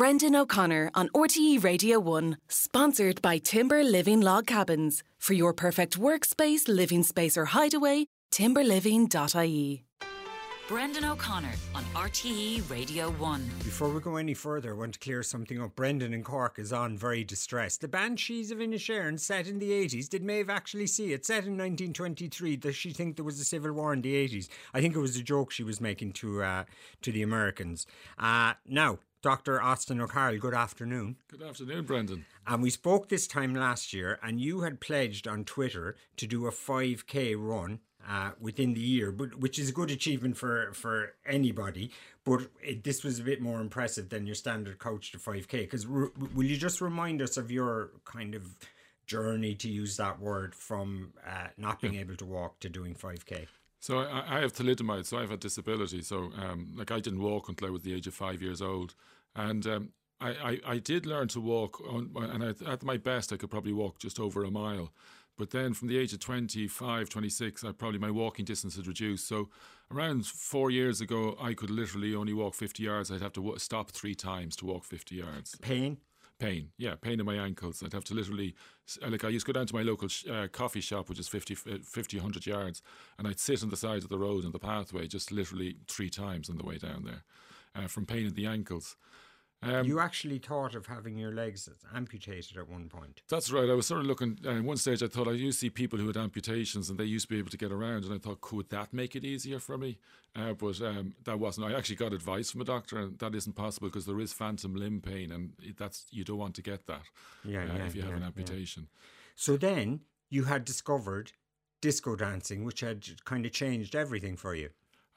Brendan O'Connor on RTE Radio 1, sponsored by Timber Living Log Cabins. For your perfect workspace, living space, or hideaway, timberliving.ie. Brendan O'Connor on RTE Radio 1. Before we go any further, I want to clear something up. Brendan in Cork is on very distressed. The Banshees of Inisherin, set in the 80s, did Maeve actually see it? Set in 1923, does she think there was a civil war in the 80s? I think it was a joke she was making to uh, to the Americans. Uh, now, Dr. Austin O'Carroll, good afternoon. Good afternoon, Brendan. And we spoke this time last year, and you had pledged on Twitter to do a 5k run uh, within the year, but which is a good achievement for for anybody. But it, this was a bit more impressive than your standard coach to 5k. Because r- will you just remind us of your kind of journey to use that word from uh, not being yeah. able to walk to doing 5k? So I, I have thalidomide, so I have a disability. So um, like I didn't walk until I was the age of five years old, and um, I, I, I did learn to walk, on, and I, at my best I could probably walk just over a mile. But then from the age of 25, 26, I probably my walking distance had reduced. So around four years ago, I could literally only walk 50 yards. I'd have to w- stop three times to walk 50 yards. Pain? Pain, yeah, pain in my ankles. I'd have to literally, like, I used to go down to my local sh- uh, coffee shop, which is 50, 50, 100 yards, and I'd sit on the side of the road on the pathway just literally three times on the way down there uh, from pain at the ankles. Um, you actually thought of having your legs amputated at one point. That's right. I was sort of looking uh, at one stage. I thought I used to see people who had amputations and they used to be able to get around, and I thought, could that make it easier for me? Uh, but um, that wasn't. I actually got advice from a doctor, and that isn't possible because there is phantom limb pain, and that's you don't want to get that. Yeah, uh, yeah if you have yeah, an amputation. Yeah. So then you had discovered disco dancing, which had kind of changed everything for you.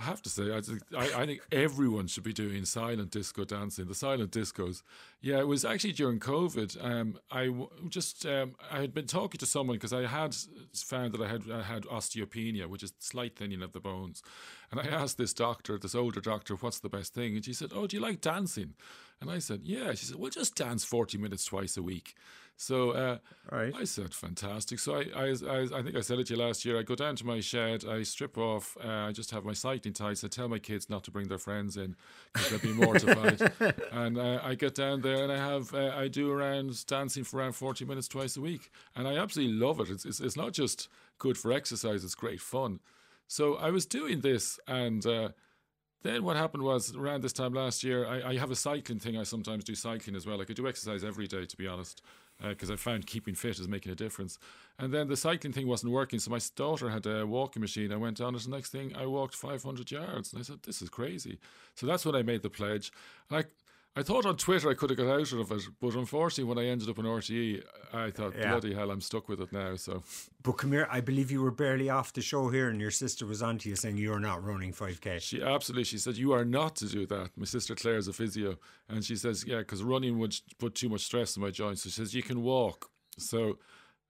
I have to say, I, I, think everyone should be doing silent disco dancing. The silent discos, yeah. It was actually during COVID. Um, I w- just um, I had been talking to someone because I had found that I had I had osteopenia, which is slight thinning of the bones, and I asked this doctor, this older doctor, what's the best thing, and she said, "Oh, do you like dancing?" And I said, "Yeah." She said, "Well, just dance forty minutes twice a week." So uh, right. I said, fantastic. So I, I, I, I, think I said it to you last year. I go down to my shed, I strip off, uh, I just have my cycling tights. I tell my kids not to bring their friends in because they'll be mortified. and uh, I get down there and I have, uh, I do around dancing for around 40 minutes twice a week. And I absolutely love it. It's, it's, it's not just good for exercise, it's great fun. So I was doing this and uh, then what happened was around this time last year, I, I, have a cycling thing. I sometimes do cycling as well. I could do exercise every day, to be honest because uh, I found keeping fit is making a difference. And then the cycling thing wasn't working, so my daughter had a walking machine. I went on it. The next thing, I walked 500 yards, and I said, "This is crazy." So that's when I made the pledge. I I thought on Twitter I could have got out of it, but unfortunately, when I ended up in RTE, I thought, yeah. bloody hell, I'm stuck with it now. So, but come here, I believe you were barely off the show here, and your sister was on to you saying you're not running 5k. She absolutely, she said you are not to do that. My sister Claire is a physio, and she says, yeah, because running would put too much stress on my joints. So she says you can walk. So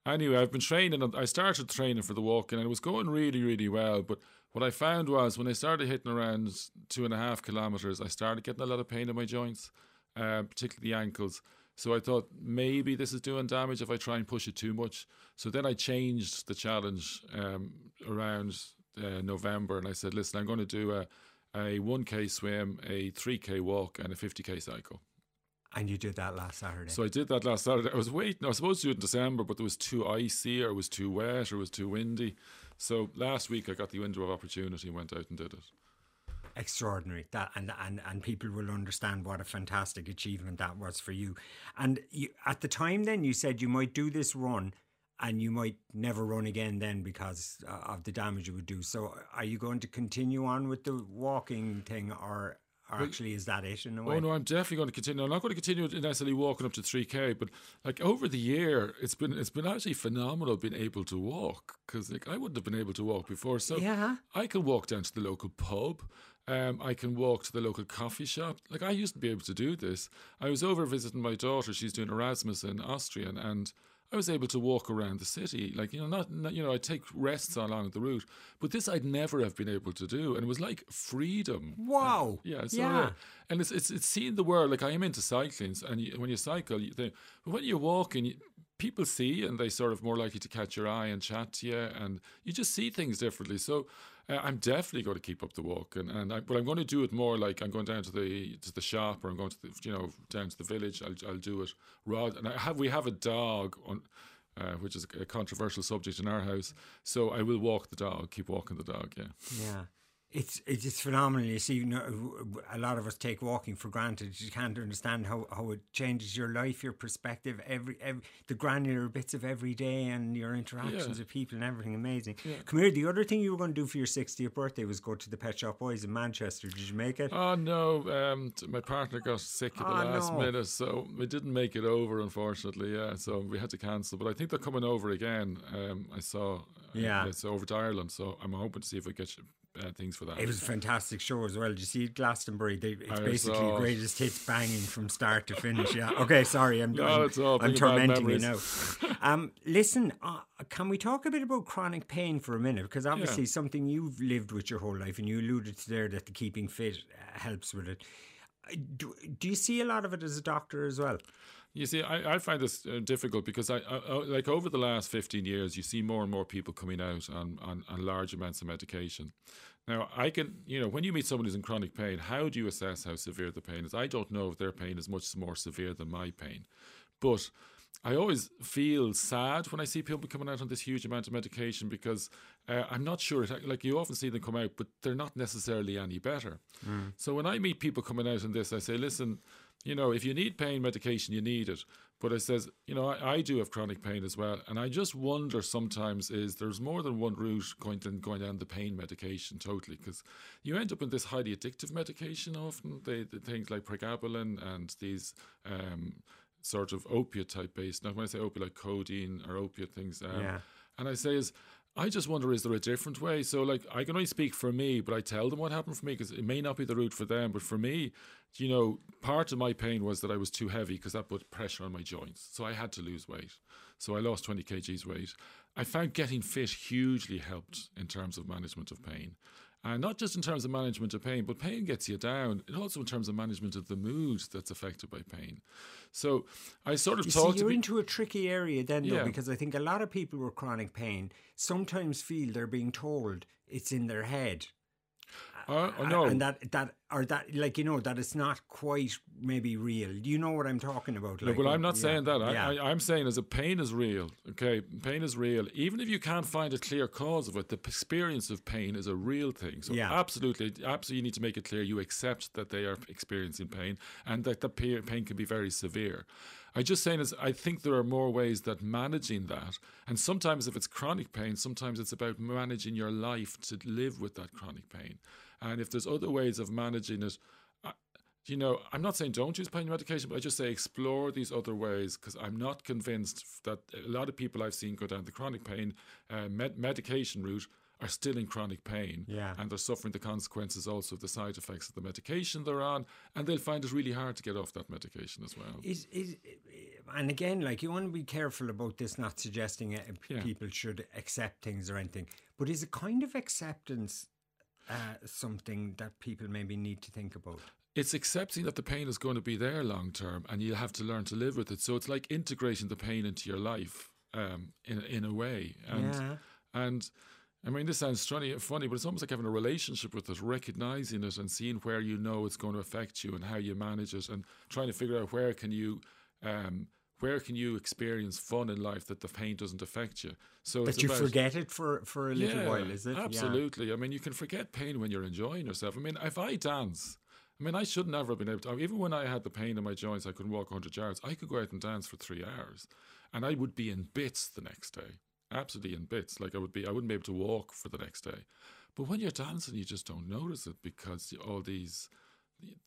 anyway, I've been training. I started training for the walking, and it was going really, really well, but what I found was when I started hitting around two and a half kilometers, I started getting a lot of pain in my joints, uh, particularly the ankles. So I thought maybe this is doing damage if I try and push it too much. So then I changed the challenge um, around uh, November, and I said, "Listen, I'm going to do a a 1k swim, a 3k walk, and a 50k cycle." And you did that last Saturday. So I did that last Saturday. I was waiting. I was supposed to do it in December, but it was too icy, or it was too wet, or it was too windy. So last week I got the window of opportunity and went out and did it. Extraordinary that and and and people will understand what a fantastic achievement that was for you. And you, at the time, then you said you might do this run, and you might never run again then because uh, of the damage it would do. So, are you going to continue on with the walking thing, or or well, actually, is that it in a way? Oh no, I'm definitely going to continue. I'm not going to continue necessarily walking up to three k, but like over the year, it's been it's been actually phenomenal being able to walk because like I wouldn't have been able to walk before. So yeah, I can walk down to the local pub. Um, I can walk to the local coffee shop. Like I used to be able to do this. I was over visiting my daughter. She's doing Erasmus in Austrian, and I was able to walk around the city, like you know, not, not, you know, I'd take rests along the route, but this I'd never have been able to do, and it was like freedom. Wow. Uh, yeah. So, yeah. And it's it's it's seeing the world. Like I am into cycling, and you, when you cycle, you think, when you're walking. You, people see and they sort of more likely to catch your eye and chat to you and you just see things differently so Uh, I'm definitely going to keep up the walk, and, and I, but I'm going to do it more like I'm going down to the to the shop or I'm going to the, you know down to the village. I'll I'll do it. Rod and I have we have a dog on. Uh, which is a controversial subject in our house. So I will walk the dog, keep walking the dog. Yeah. Yeah. It's it's just phenomenal. You see, you know, a lot of us take walking for granted. You can't understand how, how it changes your life, your perspective, every, every the granular bits of every day and your interactions Yeah. with people and everything. Amazing. Come here. The other thing you were going to do for your 60th birthday was go to the Pet Shop Boys in Manchester. Did you make it? Oh no, um, my partner got sick at the Oh, last no. minute, so we didn't make it over, unfortunately. Yeah, so we had to cancel. But I think they're coming over again. Um, I saw. uh, Yeah. it's over to Ireland, so I'm hoping to see if we get uh, things for that. It was a fantastic show as well. Did you see Glastonbury? They, it's I basically saw greatest hits banging from start to finish. Yeah. Okay. Sorry, I'm. No, I'm, it's all I'm tormenting you now. um, listen, uh, can we talk a bit about chronic pain for a minute? Because obviously, something you've lived with your whole life, and you alluded to there that the keeping fit uh, helps with it. Uh, Do, do you see a lot of it as a doctor as well? You see, I, I find this uh, difficult because I, I, I like over the last fifteen years, you see more and more people coming out on, on, on large amounts of medication. Now, I can, you know, when you meet someone who's in chronic pain, how do you assess how severe the pain is? I don't know if their pain is much more severe than my pain, but I always feel sad when I see people coming out on this huge amount of medication because uh, I'm not sure. It, like you often see them come out, but they're not necessarily any better. So when I meet people coming out on this, I say, listen, you know, if you need pain medication, you need it. But I says, you know, I, I do have chronic pain as well, and I just wonder sometimes is there's more than one route going than going down the pain medication totally because you end up in this highly addictive medication often. They, the things like pregabalin and these. Um, Sort of opiate type based. Now, when I say opiate, like codeine or opiate things, um, Yeah. and I say is, I just wonder, is there a different way? So, like, I can only speak for me, but I tell them what happened for me because it may not be the route for them. But for me, you know, part of my pain was that I was too heavy because that put pressure on my joints. So I had to lose weight. So I lost 20 kgs weight. I found getting fit hugely helped in terms of management of pain. And not just in terms of management of pain, but pain gets you down. And also in terms of management of the mood that's affected by pain. So I sort of You talked see, you're into a tricky area then, though, Yeah. because I think a lot of people with chronic pain sometimes feel they're being told it's in their head. Uh, A- no. and that that or that like you know that it's not quite maybe real. Do you know what I'm talking about? No, Like, but I'm not yeah, saying that. I, yeah. I, I'm saying as a pain is real. Okay, pain is real. Even if you can't find a clear cause of it, the experience of pain is a real thing. So Yeah. absolutely, absolutely, you need to make it clear you accept that they are experiencing pain and that the pain can be very severe. I just saying is I think there are more ways that managing that, and sometimes if it's chronic pain, sometimes it's about managing your life to live with that chronic pain. And if there's other ways of managing it, you know, I'm not saying don't use pain medication, but I just say explore these other ways because I'm not convinced that a lot of people I've seen go down the chronic pain uh, med- medication route are still in chronic pain. Yeah. And they're suffering the consequences also of the side effects of the medication they're on. And they'll find it really hard to get off that medication as well. Is, is, and again, like you want to be careful about this, not suggesting p- Yeah. people should accept things or anything. But is a kind of acceptance uh, something that people maybe need to think about? it's accepting that the pain is going to be there long term and you have to learn to live with it. So it's like integrating the pain into your life um, in, in a way. And, Yeah. and I mean, this sounds funny, funny, but it's almost like having a relationship with it, recognizing it and seeing where you know it's going to affect you and how you manage it and trying to figure out where can you. Um, where can you experience fun in life that the pain doesn't affect you? So it's That you about- forget it for, for a little yeah, while, is it? Yeah. Absolutely. I mean, you can forget pain when you're enjoying yourself. I mean, if I dance, I mean, I should never have been able to. Even when I had the pain in my joints, I couldn't walk 100 yards. I could go out and dance for three hours, and I would be in bits the next day. Absolutely in bits. Like I would be, I wouldn't be able to walk for the next day. But when you're dancing, you just don't notice it because all these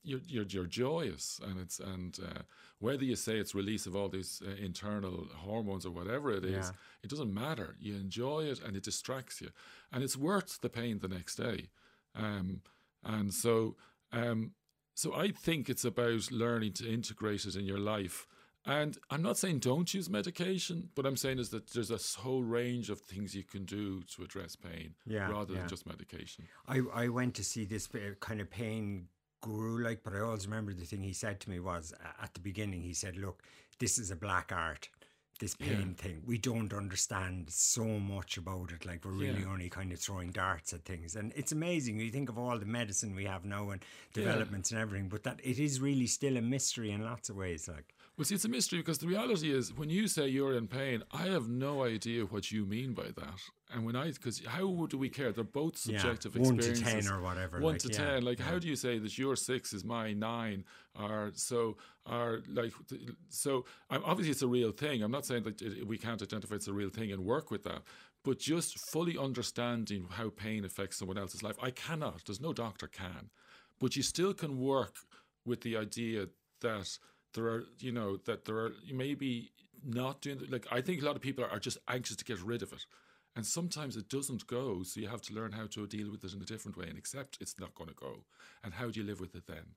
you're, you're you're joyous and it's and uh, whether you say it's release of all these uh, internal hormones or whatever it is Yeah. it doesn't matter you enjoy it and it distracts you and it's worth the pain the next day um, and so um, so I think it's about learning to integrate it in your life and I'm not saying don't use medication but I'm saying is that there's a whole range of things you can do to address pain Yeah, rather yeah. than just medication I, I went to see this kind of pain guru, like, but I always remember the thing he said to me was at the beginning, he said, Look, this is a black art. this pain thing. We don't understand so much about it. Like we're really Yeah. only kind of throwing darts at things, and it's amazing. You think of all the medicine we have now and developments and everything, but that it is really still a mystery in lots of ways. Like Well, see, it's a mystery because the reality is when you say you're in pain, I have no idea what you mean by that. And when I, because how do we care? They're both Yeah, subjective one to experiences. 10 or whatever, One like, to yeah, ten. Like, yeah. how do you say that your six is my nine? Or so, are like, so I'm, obviously it's a real thing. I'm not saying that it, we can't identify it's a real thing and work with that. But just fully understanding how pain affects someone else's life, I cannot. There's no doctor can. But you still can work with the idea that there are, you know, that there are maybe not doing like I think a lot of people are, are just anxious to get rid of it. And sometimes it doesn't go, so you have to learn how to deal with it in a different way and accept it's not going to go. And how do you live with it then?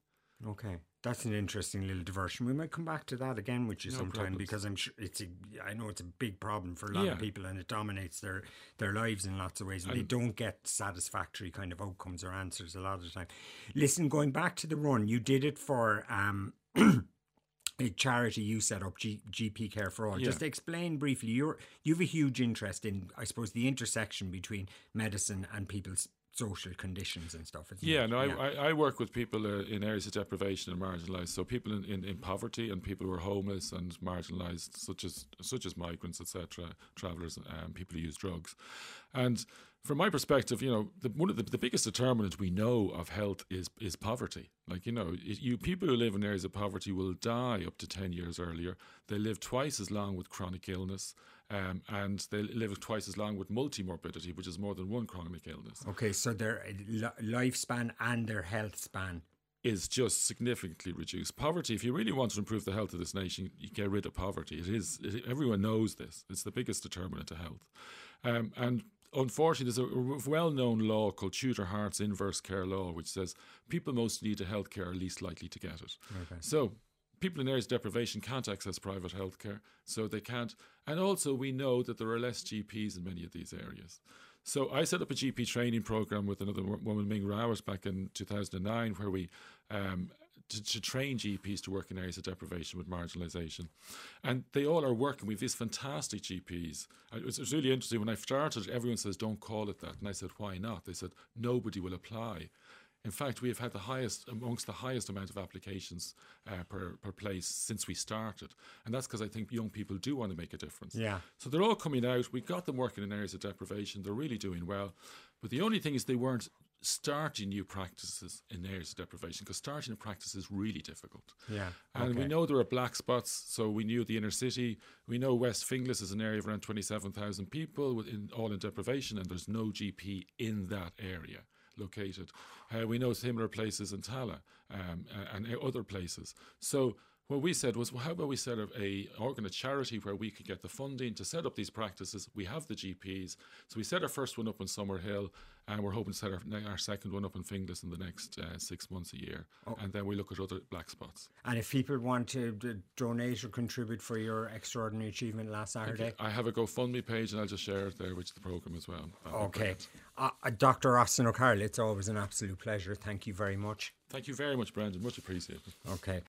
Okay, that's an interesting little diversion. We might come back to that again with you No sometime problems. because I'm sure it's a. I know it's a big problem for a lot Yeah. of people and it dominates their their lives in lots of ways. And, they don't get satisfactory kind of outcomes or answers a lot of the time. Listen, going back to the run, you did it for. um A charity you set up, G- GP Care for All. Yeah. Just explain briefly. You're you have a huge interest in, I suppose, the intersection between medicine and people's social conditions and stuff. isn't Yeah, it? no, I, I, I work with people uh, in areas of deprivation and marginalised. So people in, in, in poverty and people who are homeless and marginalised, such as such as migrants, etc., travellers, um, people who use drugs. And from my perspective, you know, the, one of the, the biggest determinant we know of health is is poverty. Like you know, it, you people who live in areas of poverty will die up to ten years earlier. They live twice as long with chronic illness, um, and they live twice as long with multimorbidity, which is more than one chronic illness. Okay, so their uh, lifespan and their health span. is just significantly reduced. Poverty, if you really want to improve the health of this nation, you get rid of poverty. It is, it, everyone knows this. It's the biggest determinant of health. Um, and unfortunately, there's a well known law called Tudor Hart's inverse care law, which says people most need health care are least likely to get it. Okay. So, people in areas of deprivation can't access private health care, so they can't. And also, we know that there are less GPs in many of these areas. So I set up a GP training program with another woman, Ming Rawat, back in 2009, where we um, to, to train GPs to work in areas of deprivation with marginalisation, and they all are working. We have these fantastic GPs. It was, it was really interesting when I started. Everyone says, "Don't call it that," and I said, "Why not?" They said, "Nobody will apply." In fact, we have had the highest, amongst the highest amount of applications uh, per, per place since we started. And that's because I think young people do want to make a difference. Yeah. So they're all coming out. We got them working in areas of deprivation. They're really doing well. But the only thing is they weren't starting new practices in areas of deprivation because starting a practice is really difficult. Yeah, And we know there are black spots. So we knew the inner city. We know West Finglas is an area of around 27,000 people within, all in deprivation, and there's no GP in that area located. Uh, we know similar places in Tallaght um, uh, and other places. So what we said was, well, how about we set up a organ, a charity where we could get the funding to set up these practices. We have the GPs, so we set our first one up in Summerhill, and we're hoping to set our, our second one up in Finglas in the next uh, six months a year, and then we look at other black spots. And if people want to d- donate or contribute for your extraordinary achievement last Saturday, I have a GoFundMe page, and I'll just share it there, which the program as well. That'd be okay. Uh, uh, Dr. Austin O'Carroll, it's always an absolute pleasure. Thank you very much. Thank you very much, Brendan. Much appreciated. Okay.